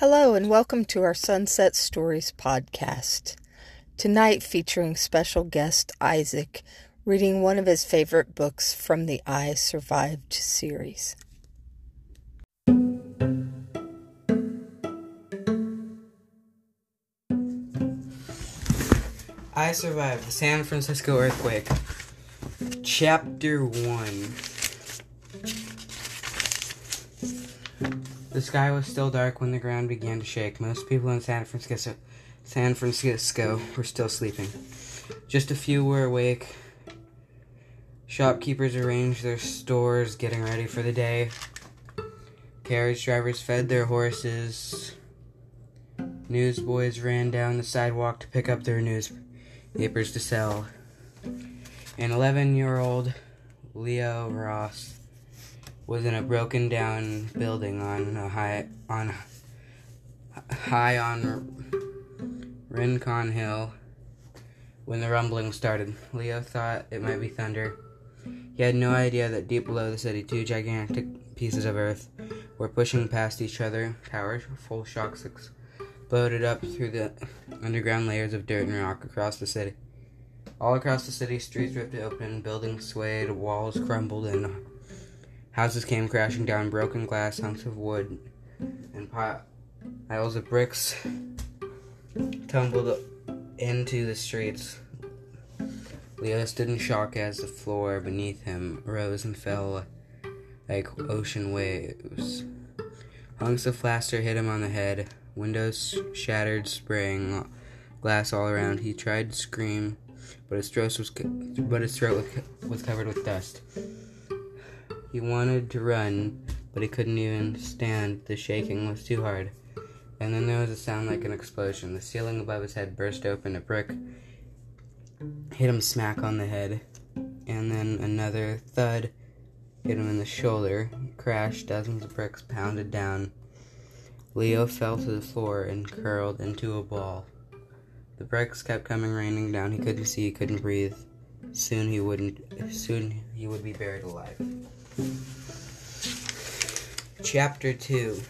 Hello, and welcome to our Sunset Stories podcast. Tonight, featuring special guest Isaac, reading one of his favorite books from the I Survived series. I Survived the San Francisco Earthquake. Chapter 1 The sky was still dark when the ground began to shake. Most people in San Francisco, San Francisco were still sleeping. Just a few were awake. Shopkeepers arranged their stores, getting ready for the day. Carriage drivers fed their horses. Newsboys ran down the sidewalk to pick up their newspapers to sell. An 11 year old Leo Ross was in a broken down building on a high on high on Rincon Hill when the rumbling started. Leo thought it might be thunder. He had no idea that deep below the city, two gigantic pieces of earth were pushing past each other. Towers, Powerful shocks exploded up through the underground layers of dirt and rock across the city. All across the city, streets ripped open, buildings swayed, walls crumbled, and Houses came crashing down, broken glass, hunks of wood, and piles of bricks tumbled into the streets. Leo stood in shock as the floor beneath him rose and fell like ocean waves. Hunks of plaster hit him on the head, windows shattered, spraying glass all around. He tried to scream, but his throat was, but his throat was covered with dust. He wanted to run, but he couldn't even stand. The shaking was too hard. And then there was a sound like an explosion. The ceiling above his head burst open. A brick hit him smack on the head. And then another thud hit him in the shoulder. He crashed. Dozens of bricks pounded down. Leo fell to the floor and curled into a ball. The bricks kept coming raining down. He couldn't see, he couldn't breathe. Soon he wouldn't soon he would be buried alive. Chapter 2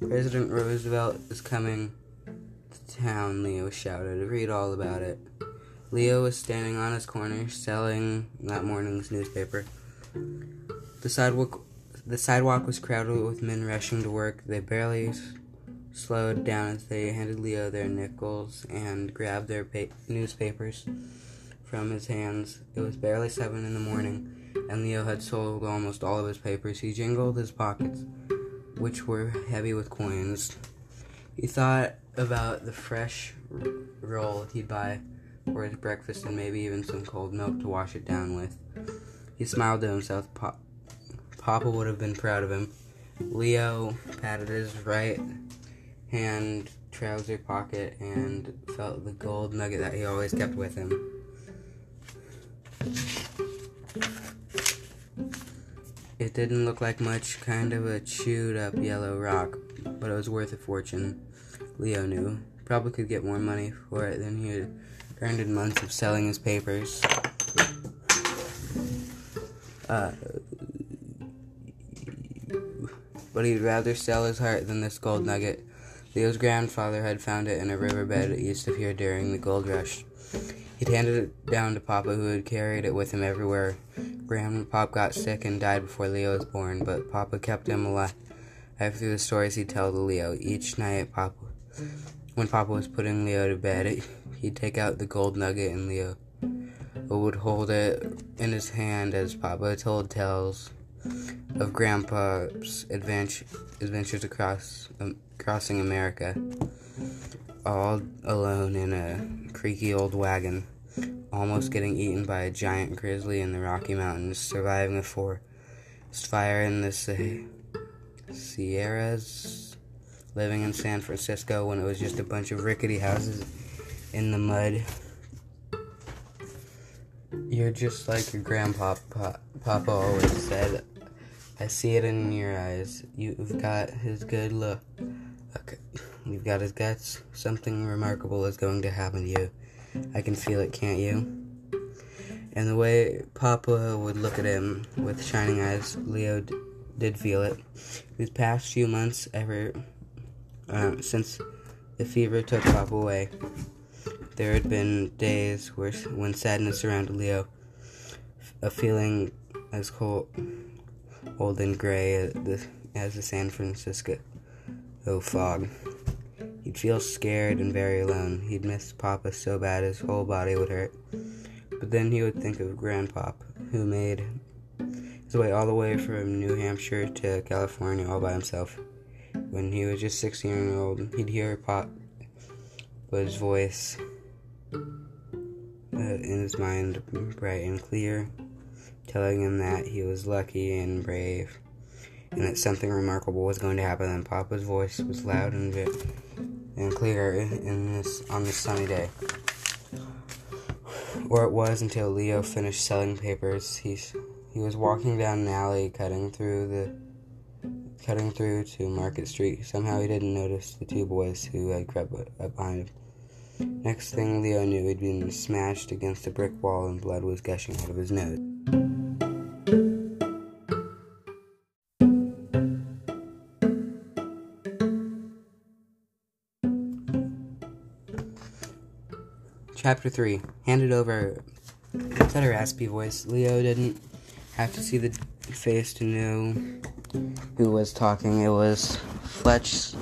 President Roosevelt is coming to town, Leo shouted. Read all about it. Leo was standing on his corner selling that morning's newspaper. The sidewalk the sidewalk was crowded with men rushing to work. They barely slowed down as they handed Leo their nickels and grabbed their pa- newspapers from his hands. It was barely seven in the morning, and Leo had sold almost all of his papers. He jingled his pockets, which were heavy with coins. He thought about the fresh roll he'd buy for his breakfast and maybe even some cold milk to wash it down with. He smiled to himself. Papa would have been proud of him. Leo patted his right hand trouser pocket and felt the gold nugget that he always kept with him. It didn't look like much, kind of a chewed up yellow rock, but it was worth a fortune. Leo knew. Probably could get more money for it than he had earned in months of selling his papers. Uh, but he'd rather sell his heart than this gold nugget. Leo's grandfather had found it in a riverbed east of here during the gold rush. He'd handed it down to Papa, who had carried it with him everywhere. Grandpop got sick and died before Leo was born, but Papa kept him alive through the stories he'd tell to Leo. Each night, Papa, when Papa was putting Leo to bed, he'd take out the gold nugget, and Leo would hold it in his hand as Papa told tales of Grandpa's adventure, adventures across um, crossing America all alone in a creaky old wagon, almost getting eaten by a giant grizzly in the Rocky Mountains, surviving a forest fire in the Sierras, living in San Francisco when it was just a bunch of rickety houses in the mud. You're just like your grandpa, Papa always said. I see it in your eyes. You've got his good look. Okay. You've got his guts. Something remarkable is going to happen to you. I can feel it, can't you? And the way Papa would look at him with shining eyes, Leo d- did feel it. These past few months, ever uh, since the fever took Papa away, there had been days where, when sadness surrounded Leo, a feeling as cold, old and gray as the, as the San Francisco fog. He'd feel scared and very alone. He'd miss Papa so bad his whole body would hurt. But then he would think of Grandpop, who made his way all the way from New Hampshire to California all by himself. When he was just 16 years old, he'd hear Papa's voice uh, in his mind, bright and clear, telling him that he was lucky and brave and that something remarkable was going to happen. And Papa's voice was loud and and clear in this on this sunny day. Or it was until Leo finished selling papers. He he was walking down an alley, cutting through the cutting through to Market Street. Somehow he didn't notice the two boys who had crept up behind him. Next thing Leo knew, he'd been smashed against a brick wall and blood was gushing out of his nose. Chapter 3 Handed over. That a raspy voice? Leo didn't have to see the face to know who was talking. It was Fletch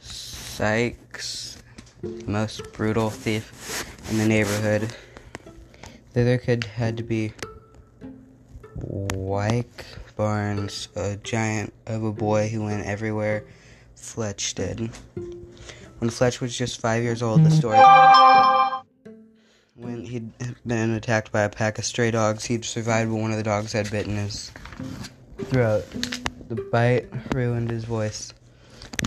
Sykes, the most brutal thief in the neighborhood. The other kid had to be Wyke Barnes, a giant of a boy who went everywhere Fletch did. When Fletch was just five years old, the story mm-hmm. When mm. he'd been attacked by a pack of stray dogs, he'd survived, but one of the dogs had bitten his throat. The bite ruined his voice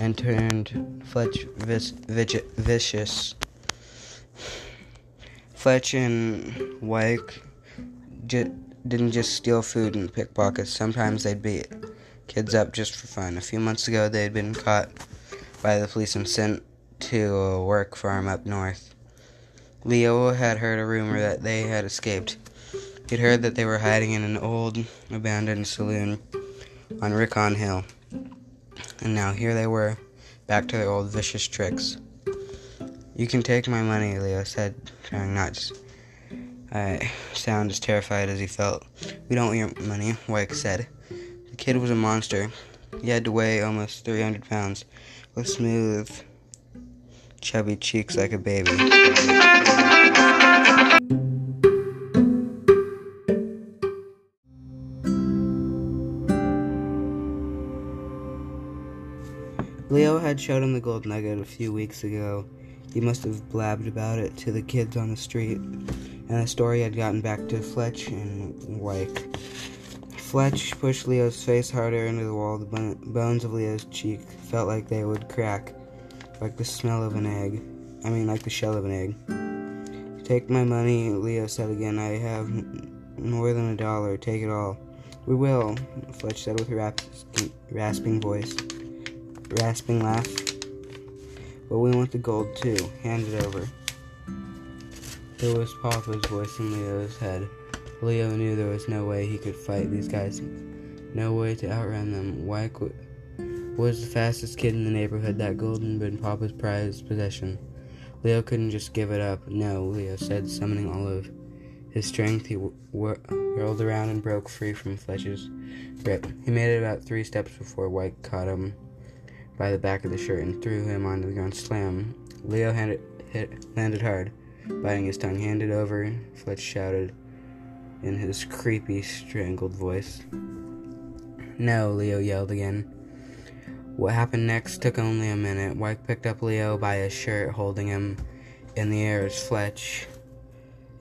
and turned Fletch vis- vicious. Fletch and Wyke j- didn't just steal food and pickpockets. Sometimes they'd beat kids up just for fun. A few months ago, they'd been caught by the police and sent to a work farm up north. Leo had heard a rumor that they had escaped. He'd heard that they were hiding in an old, abandoned saloon on Rincon Hill. And now here they were, back to their old vicious tricks. You can take my money, Leo said, trying not to I sound as terrified as he felt. We don't want your money, Wyke said. The kid was a monster. He had to weigh almost 300 pounds, with smooth, chubby cheeks like a baby. Leo had showed him the gold nugget a few weeks ago. He must have blabbed about it to the kids on the street, and the story had gotten back to Fletch and Wyke. Fletch pushed Leo's face harder into the wall. The bones of Leo's cheek felt like they would crack, like the smell of an egg. I mean, like the shell of an egg. Take my money, Leo said again. I have more than a dollar. Take it all. We will, Fletch said with a rasping voice rasping laugh. But we want the gold too. Hand it over. There was Papa's voice in Leo's head. Leo knew there was no way he could fight these guys. No way to outrun them. Wyke was the fastest kid in the neighborhood. That golden been Papa's prized possession. Leo couldn't just give it up. No, Leo said, summoning all of his strength. He whirled around and broke free from Fletch's grip. He made it about three steps before Wyke caught him by the back of the shirt and threw him onto the ground. Slam. Leo handed, hit, landed hard, biting his tongue. Handed over, Fletch shouted in his creepy, strangled voice. No, Leo yelled again. What happened next took only a minute. Wyke picked up Leo by his shirt, holding him in the air as Fletch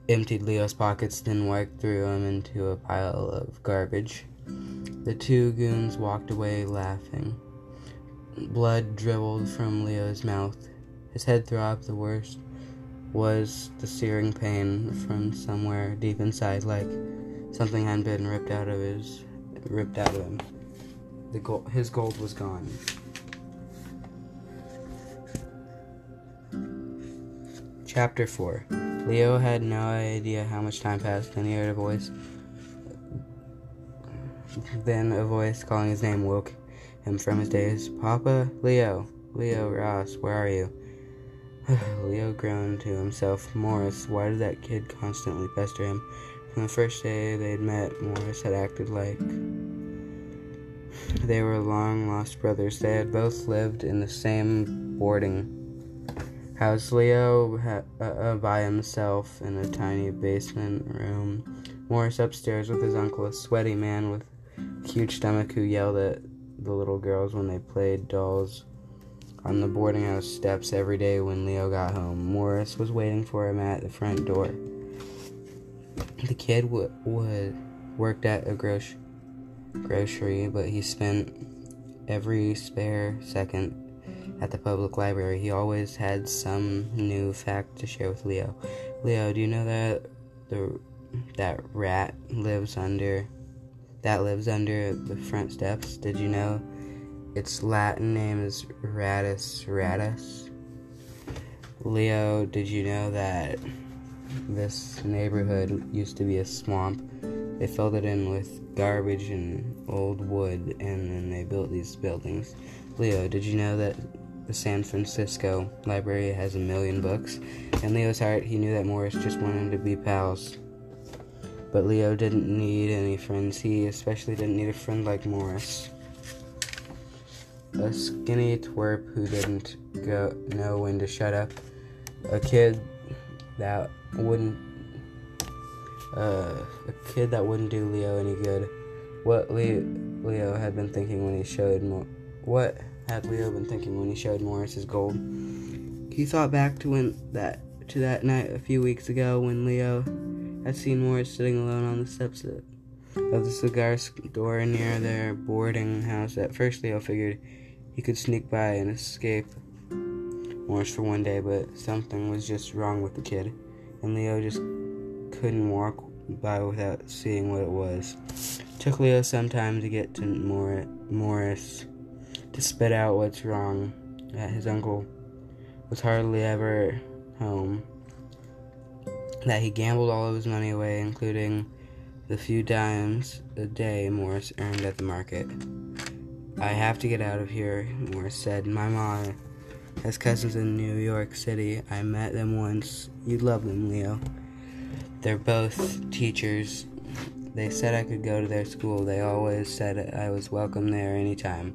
emptied Leo's pockets, then Wyke threw him into a pile of garbage. The two goons walked away laughing. Blood dribbled from Leo's mouth. His head throbbed. The worst was the searing pain from somewhere deep inside, like something had been ripped out of his ripped out of him. The gold, his gold was gone. Chapter 4 Leo had no idea how much time passed, then he heard a voice. Then a voice calling his name woke him from his daze. Papa, Leo, Leo Ross, where are you? Leo groaned to himself. Morris, why did that kid constantly pester him? From the first day they'd met, Morris had acted like they were long lost brothers. They had both lived in the same boarding house. Leo ha- uh, uh, by himself in a tiny basement room. Morris upstairs with his uncle, a sweaty man with a huge stomach who yelled at the little girls when they played dolls on the boarding house steps every day when Leo got home. Morris was waiting for him at the front door. The kid would worked at a grocery grocery, but he spent every spare second at the public library. He always had some new fact to share with Leo. Leo, do you know that the that rat lives under that lives under the front steps? Did you know its Latin name is Rattus rattus? Leo, did you know that this neighborhood used to be a swamp? They filled it in with garbage and old wood, and then they built these buildings. Leo, did you know that the San Francisco Library has a million books? In Leo's heart, he knew that Morris just wanted to be pals. But Leo didn't need any friends. He especially didn't need a friend like Morris a skinny twerp who didn't go know when to shut up, a kid that wouldn't uh, a kid that wouldn't do Leo any good. What Leo, Leo had been thinking when he showed Mo- what had Leo been thinking when he showed Morris his gold? He thought back to when that to that night a few weeks ago when Leo had seen Morris sitting alone on the steps of, of the cigar store near their boarding house. At first, Leo figured he could sneak by and escape Morris for one day, but something was just wrong with the kid, and Leo just couldn't walk by without seeing what it was. It took Leo some time to get to Mor- Morris to spit out what's wrong. That his uncle was hardly ever home. That he gambled all of his money away, including the few dimes a day Morris earned at the market. I have to get out of here, Morris said. My mom has cousins in New York City. I met them once. You'd love them, Leo. They're both teachers. They said I could go to their school. They always said I was welcome there anytime.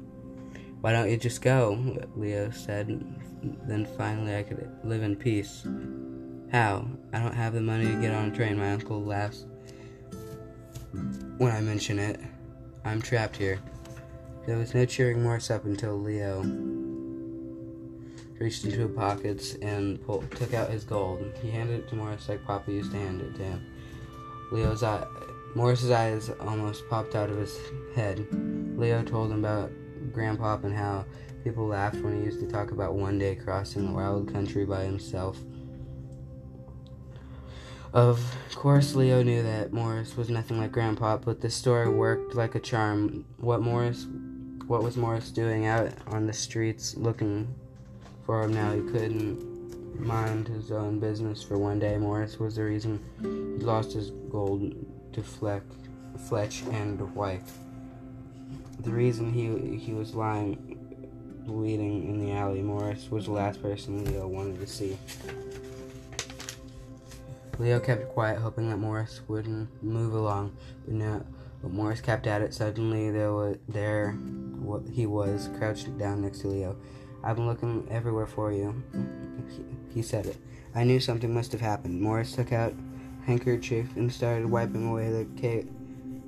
Why don't you just go? Leo said. Then finally I could live in peace. How? I don't have the money to get on a train. My uncle laughs when I mention it. I'm trapped here. There was no cheering Morse up until Leo reached into his pockets and pulled, took out his gold. He handed it to Morris like Papa used to hand it to him. Leo's eye, Morris's eyes almost popped out of his head. Leo told him about Grandpop and how people laughed when he used to talk about one day crossing the wild country by himself. Of course, Leo knew that Morris was nothing like Grandpop, but the story worked like a charm. What Morris what was Morris doing out on the streets looking for him now? He couldn't mind his own business for one day. Morris was the reason he lost his gold to Fleck, Fletch and Wyke. The reason he he was lying bleeding in the alley. Morris was the last person Leo wanted to see. Leo kept quiet, hoping that Morris wouldn't move along, but no. But Morris kept at it. Suddenly, there was there what he was crouched down next to Leo. I've been looking everywhere for you. He said it. I knew something must have happened. Morris took out handkerchief and started wiping away the cake,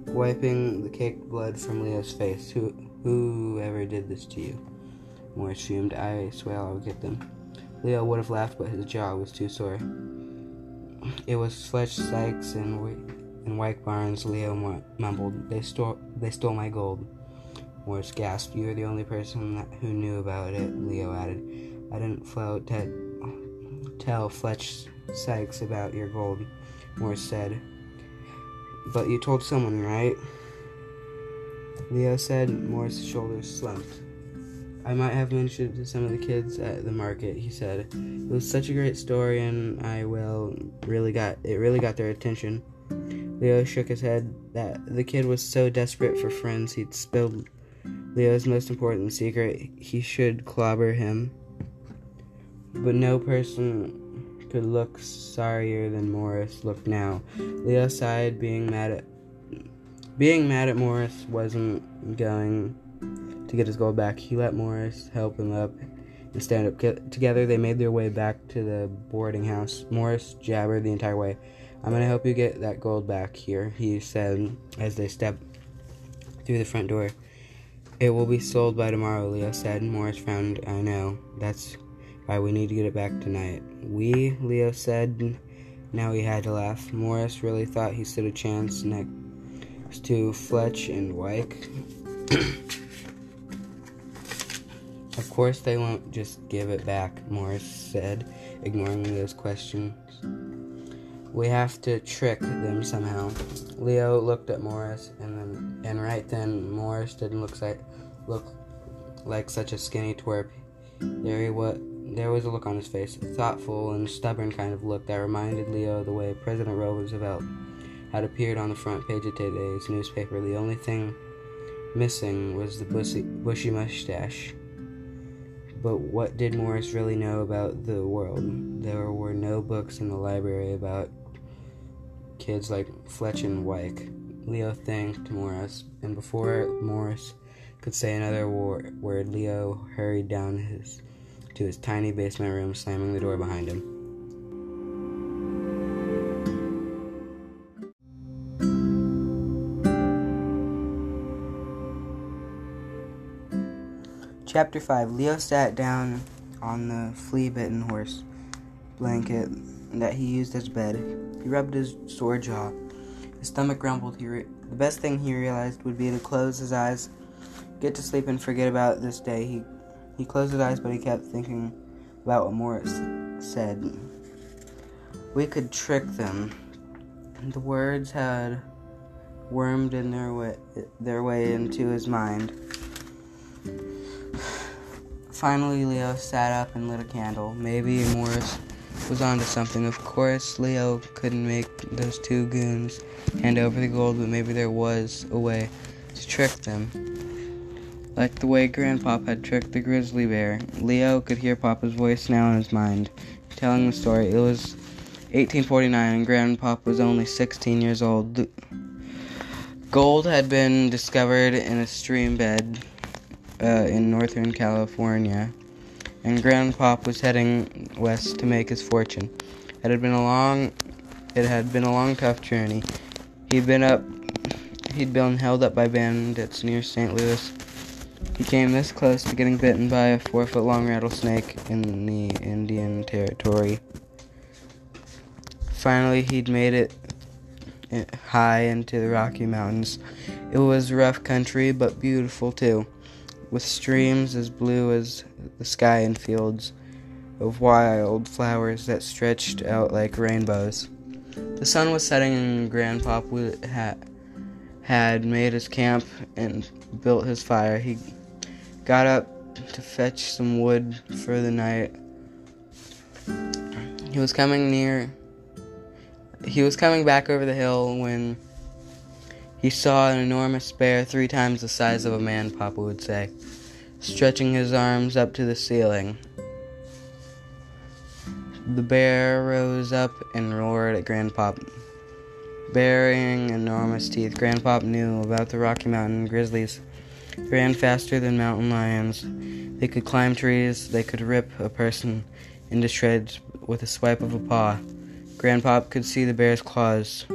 wiping the cake blood from Leo's face. Who, whoever did this to you? Morris fumed. I swear I'll get them. Leo would have laughed, but his jaw was too sore. It was Fletch Sykes and and Wyke Barnes. Leo mumbled. They stole. They stole my gold. Morris gasped. You were the only person that, who knew about it, Leo added. I didn't float tell Fletch Sykes about your gold, Morris said. But you told someone, right? Leo said. Morris' shoulders slumped. I might have mentioned it to some of the kids at the market, he said. It was such a great story and I well really got it really got their attention. Leo shook his head. That the kid was so desperate for friends, he'd spilled Leo's most important secret. He should clobber him. But no person could look sorrier than Morris looked now. Leo sighed, being mad at being mad at Morris wasn't going to get his gold back. He let Morris help him up and stand up. Together, they made their way back to the boarding house. Morris jabbered the entire way. I'm to help you get that gold back here, he said as they stepped through the front door. It will be sold by tomorrow, Leo said. Morris frowned. I know. That's why we need to get it back tonight. We, Leo said. Now he had to laugh. Morris really thought he stood a chance next to Fletch and Wyke. of course, they won't just give it back, Morris said, ignoring Leo's questions. We have to trick them somehow. Leo looked at Morris, and then, and right then, Morris didn't look like look like such a skinny twerp. There he was. There was a look on his face, a thoughtful and stubborn kind of look that reminded Leo of the way President Roosevelt had appeared on the front page of today's newspaper. The only thing missing was the bushy, bushy mustache. But what did Morris really know about the world? There were no books in the library about kids like Fletch and Wyke. Leo thanked Morris, and before Morris could say another word, Leo hurried down his to his tiny basement room, slamming the door behind him. Chapter 5 Leo sat down on the flea bitten horse blanket that he used as bed. He rubbed his sore jaw. His stomach grumbled. He re- the best thing he realized would be to close his eyes, get to sleep, and forget about this day. He he closed his eyes, but he kept thinking about what Morris said. We could trick them. The words had wormed in their way their way into his mind. Finally, Leo sat up and lit a candle. Maybe Morris was onto something. Of course, Leo couldn't make those two goons hand over the gold, but maybe there was a way to trick them. Like the way Grandpop had tricked the grizzly bear. Leo could hear Papa's voice now in his mind, telling the story. It was 1849 and Grandpop was only 16 years old. Gold had been discovered in a stream bed uh, in northern California and Grandpop was heading west to make his fortune. It had been a long it had been a long tough journey. He'd been up he'd been held up by bandits near St. Louis. He came this close to getting bitten by a four foot long rattlesnake in the Indian Territory. Finally, he'd made it high into the Rocky Mountains. It was rough country, but beautiful too with streams as blue as the sky and fields of wild flowers that stretched out like rainbows. The sun was setting and Grandpop had, made his camp and built his fire. He got up to fetch some wood for the night. He was coming near. He was coming back over the hill when he saw an enormous bear three times the size of a man, Papa would say, stretching his arms up to the ceiling. The bear rose up and roared at Grandpop. Baring enormous teeth, Grandpop knew about the Rocky Mountain grizzlies. Ran faster than mountain lions. They could climb trees, they could rip a person into shreds with a swipe of a paw. Grandpop could see the bear's claws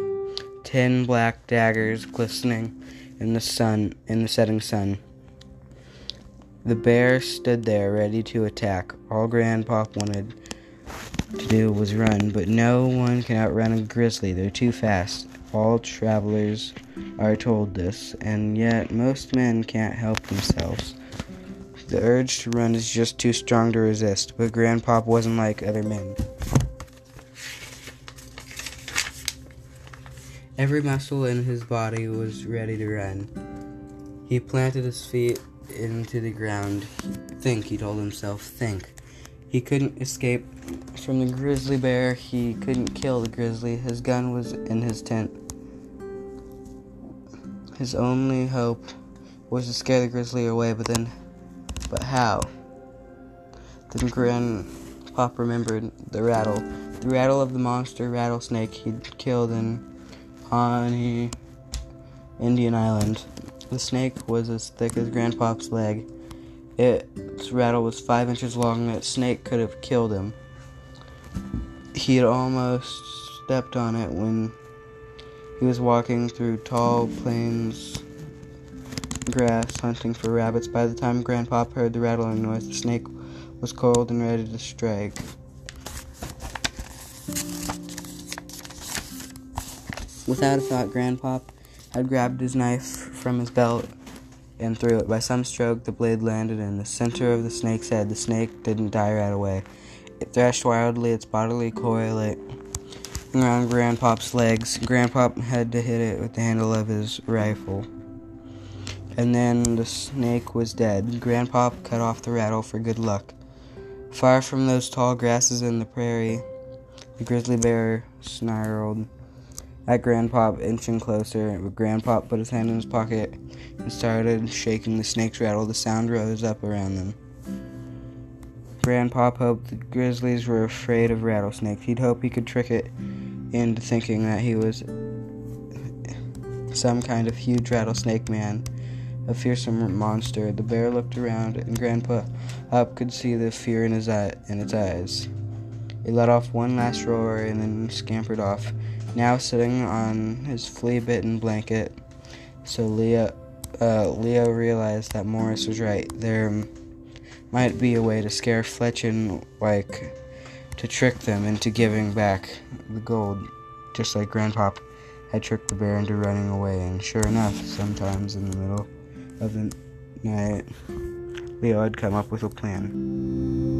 ten black daggers glistening in the sun in the setting sun. The bear stood there ready to attack. All Grandpop wanted to do was run, but no one can outrun a grizzly. They're too fast. All travelers are told this, and yet most men can't help themselves. The urge to run is just too strong to resist, but Grandpop wasn't like other men. Every muscle in his body was ready to run. He planted his feet into the ground. Think, he told himself, think. He couldn't escape from the grizzly bear. He couldn't kill the grizzly. His gun was in his tent. His only hope was to scare the grizzly away, but then, but how? Then Grandpop remembered the rattle, the rattle of the monster rattlesnake he'd killed in Pawnee, Indian Island. The snake was as thick as Grandpop's leg. Its rattle was five inches long, and that snake could have killed him. He had almost stepped on it when he was walking through tall plains grass hunting for rabbits. By the time Grandpop heard the rattling noise, the snake was cold and ready to strike. Without a thought, Grandpop had grabbed his knife from his belt and threw it. By some stroke, the blade landed in the center of the snake's head. The snake didn't die right away. It thrashed wildly, its bodily coil around Grandpop's legs. Grandpop had to hit it with the handle of his rifle. And then the snake was dead. Grandpop cut off the rattle for good luck. Far from those tall grasses in the prairie, the grizzly bear snarled at Grandpop, inching closer. Grandpop put his hand in his pocket and started shaking the snake's rattle. The sound rose up around them. Grandpop hoped the grizzlies were afraid of rattlesnakes. He'd hope he could trick it into thinking that he was some kind of huge rattlesnake man, a fearsome monster. The bear looked around, and Grandpa Up could see the fear in his eye, in its eyes. It let off one last roar and then scampered off, now sitting on his flea-bitten blanket. So Leo, uh, Leo realized that Morris was right. There might be a way to scare Fletch and Wyke to trick them into giving back the gold, just like Grandpop had tricked the bear into running away. And sure enough, sometimes in the middle of the night, Leo had come up with a plan.